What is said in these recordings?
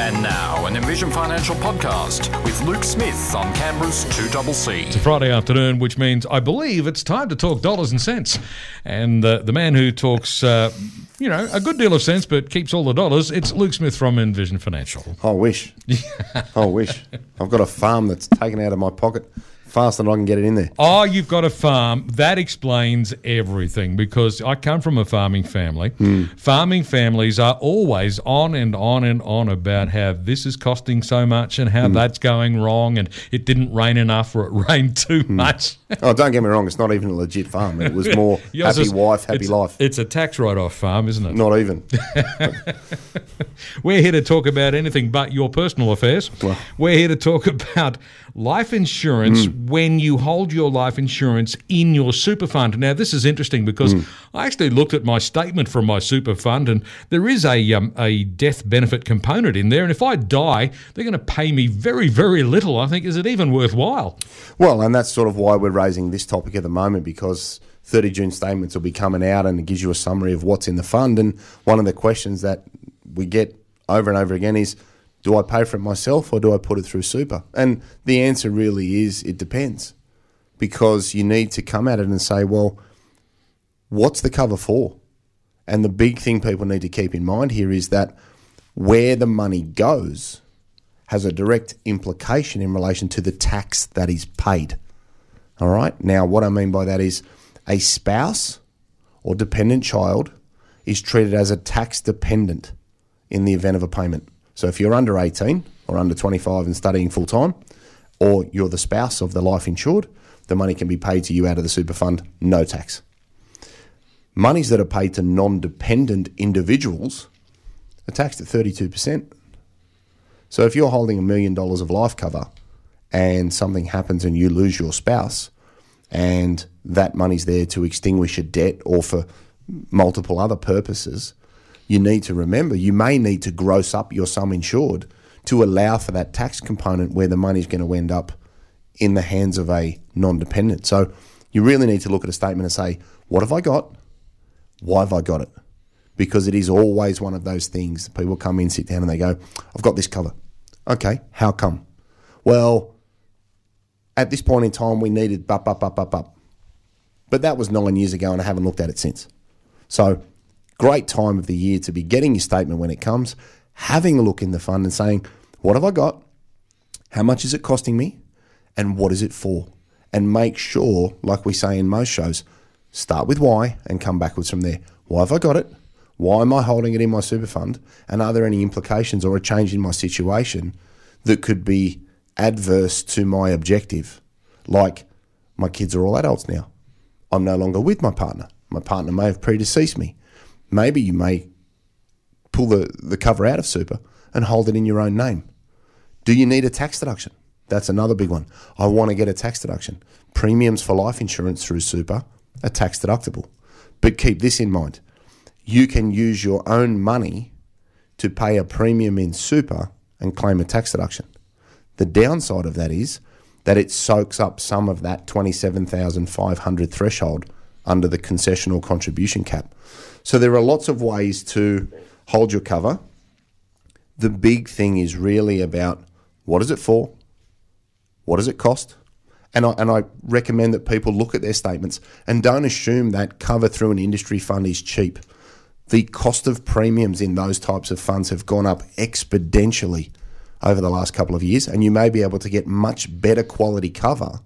And now, an Envision Financial podcast with Luke Smith on Canberra's 2CC. It's a Friday afternoon, which means I believe it's time to talk dollars and cents. And uh, the man who talks, uh, you know, a good deal of sense but keeps all the dollars, it's Luke Smith from Envision Financial. I wish. I wish. I've got a farm that's taken out of my pocket faster than I can get it in there. Oh, you've got a farm. That explains everything because I come from a farming family. Hmm. Farming families are always on and on and on about how this is costing so much and how hmm. that's going wrong and it didn't rain enough or it rained too hmm. much. Oh, don't get me wrong. It's not even a legit farm. It was more happy is- wife, happy it's, life. It's a tax write off farm, isn't it? not even. We're here to talk about anything but your personal affairs. We're here to talk about life insurance when you hold your life insurance in your super fund. Now, this is interesting because I actually looked at my statement from my super fund, and there is a um, a death benefit component in there. And if I die, they're going to pay me very, very little. I think is it even worthwhile? Well, and that's sort of why we're raising this topic at the moment because 30 June statements will be coming out and it gives you a summary of what's in the fund. And one of the questions that we get over and over again is do I pay for it myself or do I put it through super? And the answer really is it depends because you need to come at it and say, well, what's the cover for? And the big thing people need to keep in mind here is that where the money goes has a direct implication in relation to the tax that is paid. All right. Now, what I mean by that is a spouse or dependent child is treated as a tax dependent in the event of a payment. So if you're under 18 or under 25 and studying full time, or you're the spouse of the life insured, the money can be paid to you out of the super fund, no tax. Monies that are paid to non dependent individuals are taxed at 32%. So if you're holding a million dollars of life cover and something happens and you lose your spouse and that money's there to extinguish a debt or for multiple other purposes, you need to remember you may need to gross up your sum insured to allow for that tax component where the money's going to end up in the hands of a non-dependent. So you really need to look at a statement and say, what have I got? Why have I got it? Because it is always one of those things. People come in, sit down, and they go, I've got this cover. Okay, how come? Well, at this point in time, we needed bup, bup, bup, bup, bup. But that was nine years ago, and I haven't looked at it since. So, great time of the year to be getting your statement when it comes, having a look in the fund and saying, what have I got? How much is it costing me? And what is it for? And make sure, like we say in most shows, start with why and come backwards from there. Why have I got it? Why am I holding it in my super fund? And are there any implications or a change in my situation that could be adverse to my objective? Like, my kids are all adults now. I'm no longer with my partner. My partner may have predeceased me. Maybe you may pull the, the cover out of super and hold it in your own name. Do you need a tax deduction? That's another big one. I want to get a tax deduction. Premiums for life insurance through super are tax deductible. But keep this in mind you can use your own money to pay a premium in super and claim a tax deduction. The downside of that is that it soaks up some of that 27,500 threshold under the concessional contribution cap. So there are lots of ways to hold your cover. The big thing is really about what is it for? What does it cost? And I, and I recommend that people look at their statements and don't assume that cover through an industry fund is cheap. The cost of premiums in those types of funds have gone up exponentially over the last couple of years, and you may be able to get much better quality cover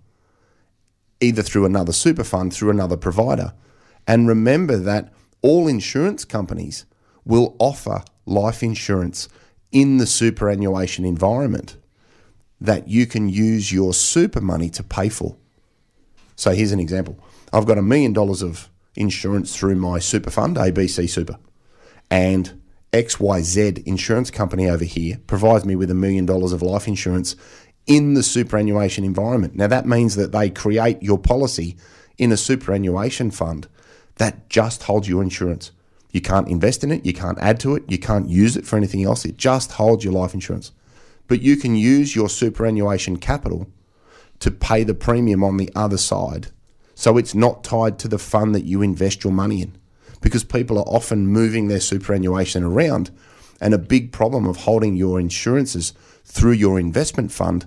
either through another super fund, through another provider. And remember that all insurance companies will offer life insurance in the superannuation environment that you can use your super money to pay for. So here's an example. I've got a million dollars of insurance through my super fund, ABC Super, and XYZ insurance company over here provides me with a million dollars of life insurance in the superannuation environment. Now that means that they create your policy in a superannuation fund that just holds your insurance. You can't invest in it, you can't add to it, you can't use it for anything else. It just holds your life insurance. But you can use your superannuation capital to pay the premium on the other side. So it's not tied to the fund that you invest your money in. Because people are often moving their superannuation around And a big problem of holding your insurances through your investment fund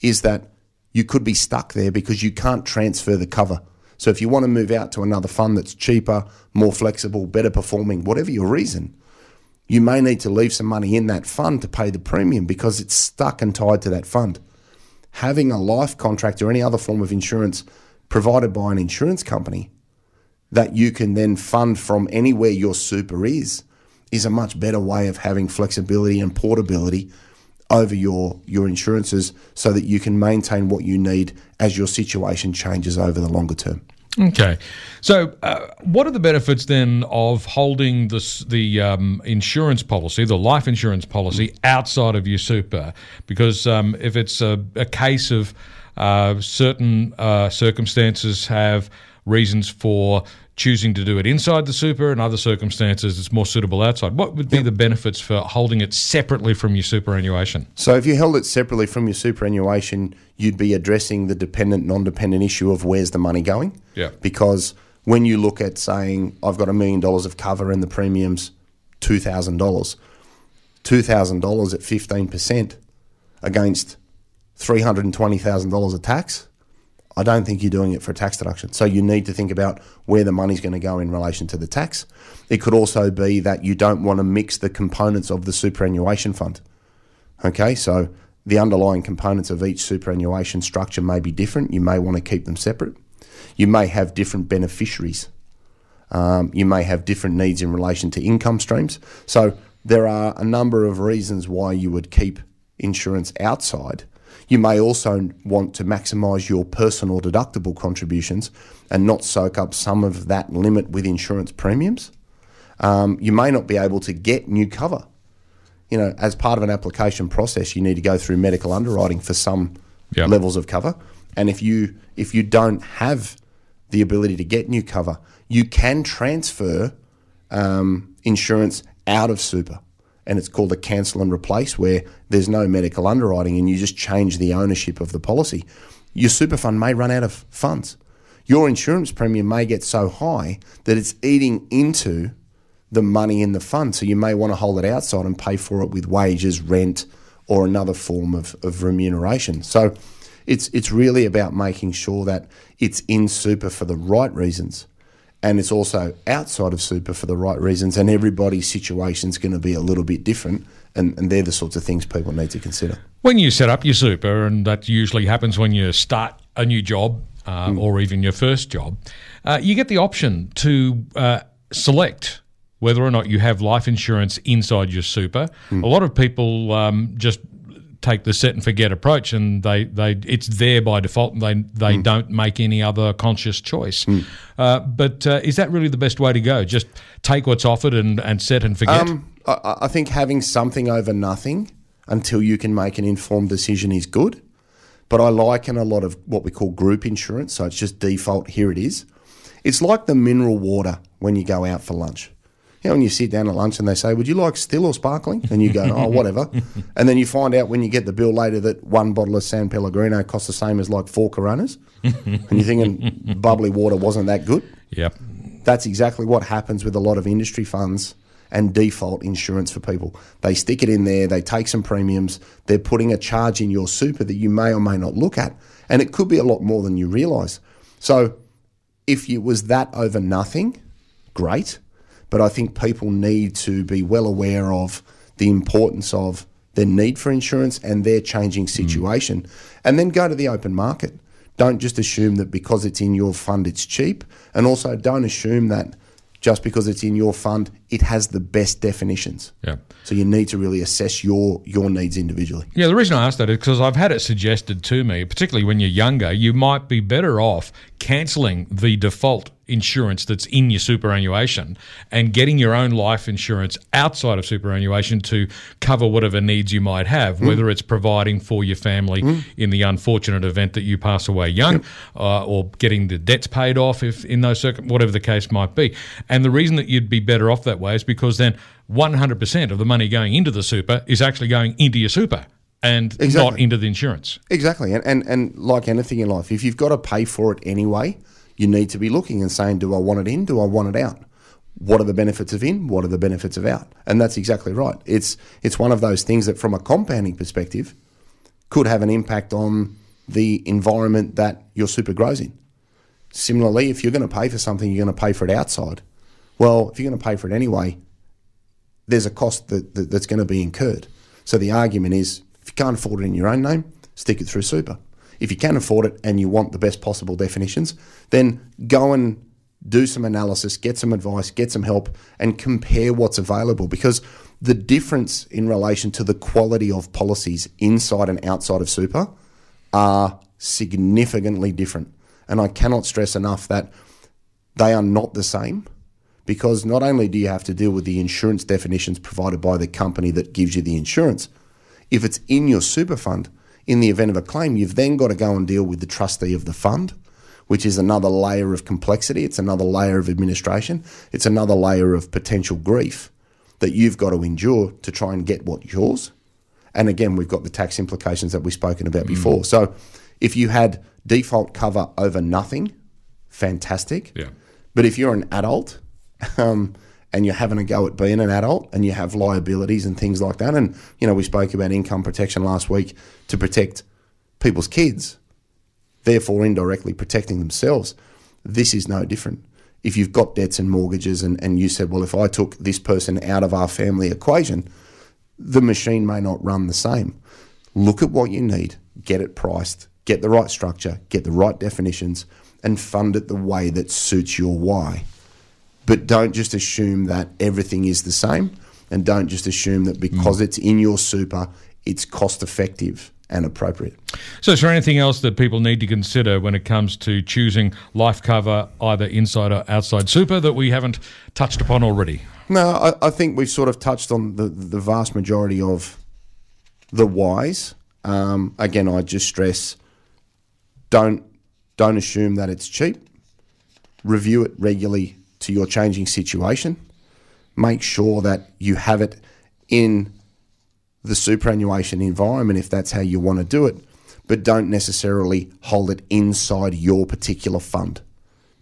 is that you could be stuck there because you can't transfer the cover. So if you want to move out to another fund that's cheaper, more flexible, better performing, whatever your reason, you may need to leave some money in that fund to pay the premium because it's stuck and tied to that fund. Having a life contract or any other form of insurance provided by an insurance company that you can then fund from anywhere your super is is a much better way of having flexibility and portability over your your insurances so that you can maintain what you need as your situation changes over the longer term. Okay, so uh, what are the benefits then of holding this the um, insurance policy, the life insurance policy, outside of your super? Because um, if it's a, a case of uh, certain uh, circumstances have reasons for choosing to do it inside the super, and other circumstances it's more suitable outside. What would be the benefits for holding it separately from your superannuation? So, if you held it separately from your superannuation, you'd be addressing the dependent non dependent issue of where's the money going. Yeah. Because when you look at saying, I've got a million dollars of cover and the premium's $2,000, $2,000 at 15% against $320,000 of tax I don't think you're doing it for a tax deduction. So you need to think about where the money's going to go in relation to the tax. It could also be that you don't want to mix the components of the superannuation fund. Okay, so the underlying components of each superannuation structure may be different. You may want to keep them separate. You may have different beneficiaries. Um, you may have different needs in relation to income streams. So there are a number of reasons why you would keep insurance outside you may also want to maximise your personal deductible contributions and not soak up some of that limit with insurance premiums. Um, you may not be able to get new cover. You know, as part of an application process, you need to go through medical underwriting for some yep. levels of cover. And if you if you don't have the ability to get new cover, you can transfer um, insurance out of super and it's called a cancel and replace, where there's no medical underwriting and you just change the ownership of the policy. Your super fund may run out of funds. Your insurance premium may get so high that it's eating into the money in the fund. So you may want to hold it outside and pay for it with wages, rent, or another form of, of remuneration. So it's it's really about making sure that it's in super for the right reasons and it's also outside of super for the right reasons, and everybody's situation is going to be a little bit different, and, and they're the sorts of things people need to consider. When you set up your super, and that usually happens when you start a new job uh, mm. or even your first job, uh, you get the option to uh, select whether or not you have life insurance inside your super. Mm. A lot of people um, just take the set and forget approach, and they, they it's there by default, and they they mm. don't make any other conscious choice. Mm. Uh, but uh, is that really the best way to go? Just take what's offered and, and set and forget. Um, I, I think having something over nothing until you can make an informed decision is good. But I liken a lot of what we call group insurance, so it's just default. Here it is. It's like the mineral water when you go out for lunch. You know, when you sit down at lunch and they say, "Would you like still or sparkling?" and you go, "Oh, whatever," and then you find out when you get the bill later that one bottle of San Pellegrino costs the same as like four Coronas, and you're thinking bubbly water wasn't that good. Yep, that's exactly what happens with a lot of industry funds and default insurance for people. They stick it in there, they take some premiums, they're putting a charge in your super that you may or may not look at, and it could be a lot more than you realise. So, if it was that over nothing, great but I think people need to be well aware of the importance of their need for insurance and their changing mm. situation, mm. and then go to the open market. Don't just assume that because it's in your fund, it's cheap, and also don't assume that just because it's in your fund, it has the best definitions. Yeah. So you need to really assess your your needs individually. Yeah, the reason I asked that is because I've had it suggested to me, particularly when you're younger, you might be better off cancelling the default insurance that's in your superannuation and getting your own life insurance outside of superannuation to cover whatever needs you might have, mm. whether it's providing for your family mm. in the unfortunate event that you pass away young, uh, or getting the debts paid off if in those circum- whatever the case might be. And the reason that you'd be better off that way is because then 100% of the money going into the super is actually going into your super and exactly. not into the insurance. Exactly. And, and and like anything in life, if you've got to pay for it anyway, you need to be looking and saying, do I want it in? Do I want it out? what are the benefits of in, what are the benefits of out, and that's exactly right. It's it's one of those things that, from a compounding perspective, could have an impact on the environment that your super grows in. Similarly, if you're going to pay for something, you're going to pay for it outside. Well, if you're going to pay for it anyway, there's a cost that, that, that's going to be incurred. So the argument is, if you can't afford it in your own name, stick it through super. If you can afford it and you want the best possible definitions, then go and do some analysis, get some advice, get some help, and compare what's available because the difference in relation to the quality of policies inside and outside of super are significantly different. And I cannot stress enough that they are not the same because not only do you have to deal with the insurance definitions provided by the company that gives you the insurance, if it's in your super fund, in the event of a claim, you've then got to go and deal with the trustee of the fund, which is another layer of complexity. It's another layer of administration. It's another layer of potential grief that you've got to endure to try and get what's yours. And again, we've got the tax implications that we've spoken about mm. before. So if you had default cover over nothing, fantastic. Yeah. But if you're an adult um, and you're having a go at being an adult and you have liabilities and things like that, and you know we spoke about income protection last week to protect people's kids, therefore indirectly protecting themselves. This is no different. If you've got debts and mortgages, and, and you said, well, if I took this person out of our family equation, the machine may not run the same. Look at what you need, get it priced, get the right structure, get the right definitions, and fund it the way that suits your why. But don't just assume that everything is the same, and don't just assume that because mm. it's in your super, it's cost effective and appropriate. So, is there anything else that people need to consider when it comes to choosing life cover, either inside or outside super, that we haven't touched upon already? No, I, I think we've sort of touched on the, the vast majority of the whys. Um, again, I just stress don't don't assume that it's cheap. Review it regularly to your changing situation. Make sure that you have it in the superannuation environment if that's how you want to do it, but don't necessarily hold it inside your particular fund.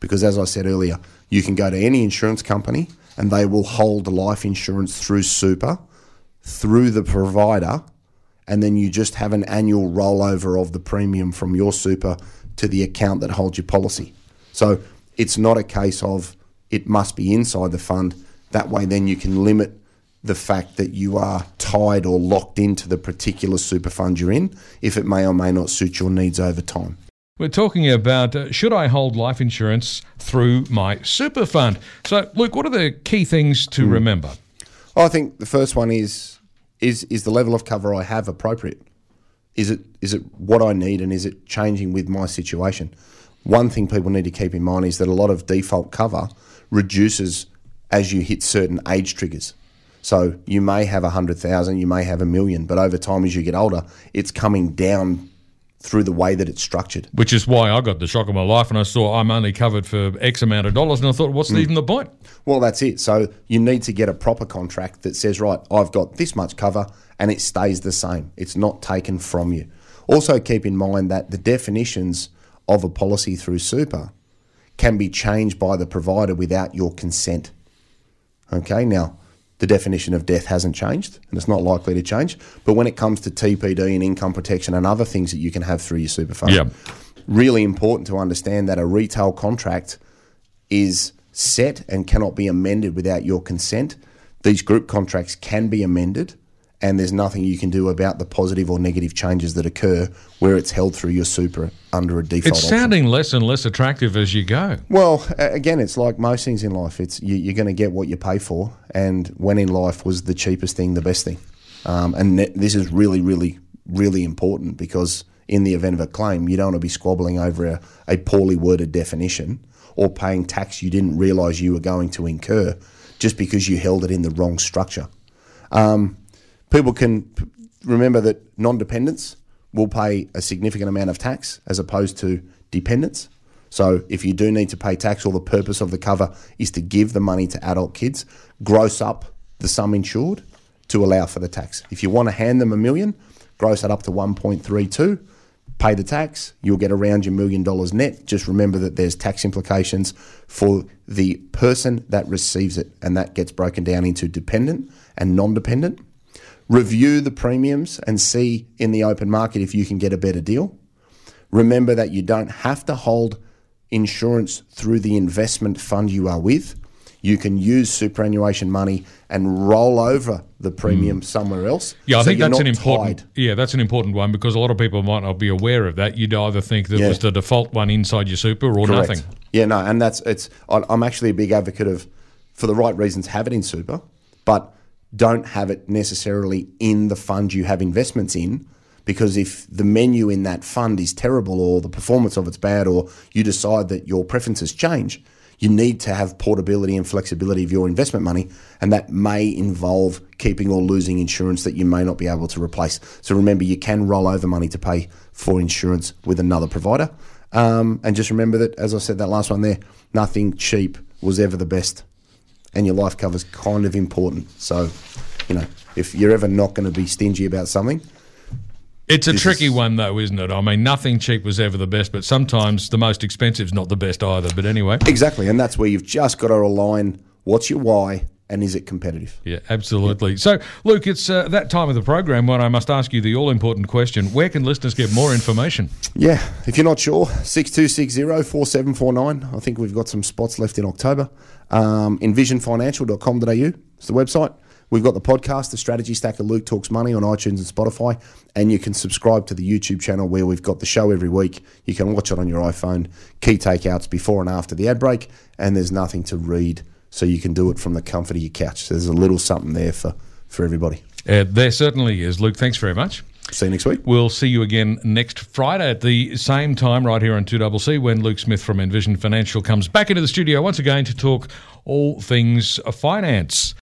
Because as I said earlier, you can go to any insurance company and they will hold life insurance through super, through the provider, and then you just have an annual rollover of the premium from your super to the account that holds your policy. So it's not a case of it must be inside the fund. That way, then you can limit the fact that you are tied or locked into the particular super fund you're in, if it may or may not suit your needs over time. We're talking about uh, should I hold life insurance through my super fund? So, Luke, what are the key things to mm. remember? I think the first one is is is the level of cover I have appropriate? Is it is it what I need and is it changing with my situation? One thing people need to keep in mind is that a lot of default cover reduces as you hit certain age triggers. So you may have a hundred thousand, you may have a million, but over time as you get older, it's coming down through the way that it's structured. Which is why I got the shock of my life and I saw I'm only covered for X amount of dollars and I thought, what's mm. even the point? Well, that's it. So you need to get a proper contract that says, right, I've got this much cover and it stays the same. It's not taken from you. Also, keep in mind that the definitions of a policy through super can be changed by the provider without your consent. Okay, now the definition of death hasn't changed and it's not likely to change. But when it comes to TPD and income protection and other things that you can have through your super fund, yep. really important to understand that a retail contract is set and cannot be amended without your consent. These group contracts can be amended and there's nothing you can do about the positive or negative changes that occur where it's held through your super under a default. It's sounding option. less and less attractive as you go. Well, again, it's like most things in life. It's you, are going to get what you pay for, and when in life was the cheapest thing the best thing, um, and this is really, really, really important because in the event of a claim, you don't want to be squabbling over a, a poorly worded definition or paying tax you didn't realise you were going to incur just because you held it in the wrong structure. Um, people can remember that non dependents will pay a significant amount of tax as opposed to dependents. So if you do need to pay tax, or the purpose of the cover is to give the money to adult kids, gross up the sum insured to allow for the tax. If you want to hand them a million, gross that up to 1.32, pay the tax, you'll get around your million dollars net. Just remember that there's tax implications for the person that receives it, and that gets broken down into dependent and non dependent. Review the premiums and see in the open market if you can get a better deal. Remember that you don't have to hold insurance through the investment fund you are with. You can use superannuation money and roll over the premium mm. somewhere else. Yeah, I So think that's an important. tied. Yeah, that's an important one because a lot of people might not be aware of that. You'd either think that Yeah. was the default one inside your super or Correct. nothing. Yeah, no, and that's it's. I'm actually a big advocate of, for the right reasons, have it in super, but don't have it necessarily in the fund you have investments in, because if the menu in that fund is terrible or the performance of it's bad, or you decide that your preferences change, you need to have portability and flexibility of your investment money, and that may involve keeping or losing insurance that you may not be able to replace. So remember, you can roll over money to pay for insurance with another provider. Um, and just remember that, as I said, that last one there, nothing cheap was ever the best. And your life cover's kind of important. So, you know, if you're ever not going to be stingy about something, It's a This tricky is- one, though, isn't it? I mean, nothing cheap was ever the best, but sometimes the most expensive is not the best either. But anyway, exactly. And that's where you've just got to align what's your why and is it competitive? yeah, absolutely. So, Luke, it's uh, that time of the program when I must ask you the all important question where can listeners get more information? Yeah, if you're not sure, 6260-4749. I think we've got some spots left in October. Um, envisionfinancial.com.au is the website. We've got the podcast, The Strategy Stacker Luke Talks Money on iTunes and Spotify. And you can subscribe to the YouTube channel where we've got the show every week. You can watch it on your iPhone. Key takeouts before and after the ad break. And there's nothing to read, so you can do it from the comfort of your couch. There's a little something there for, for everybody. Uh, there certainly is. Luke, thanks very much. See you next week. We'll see you again next Friday at the same time, right here on 2CC, when Luke Smith from Envision Financial comes back into the studio once again to talk all things finance.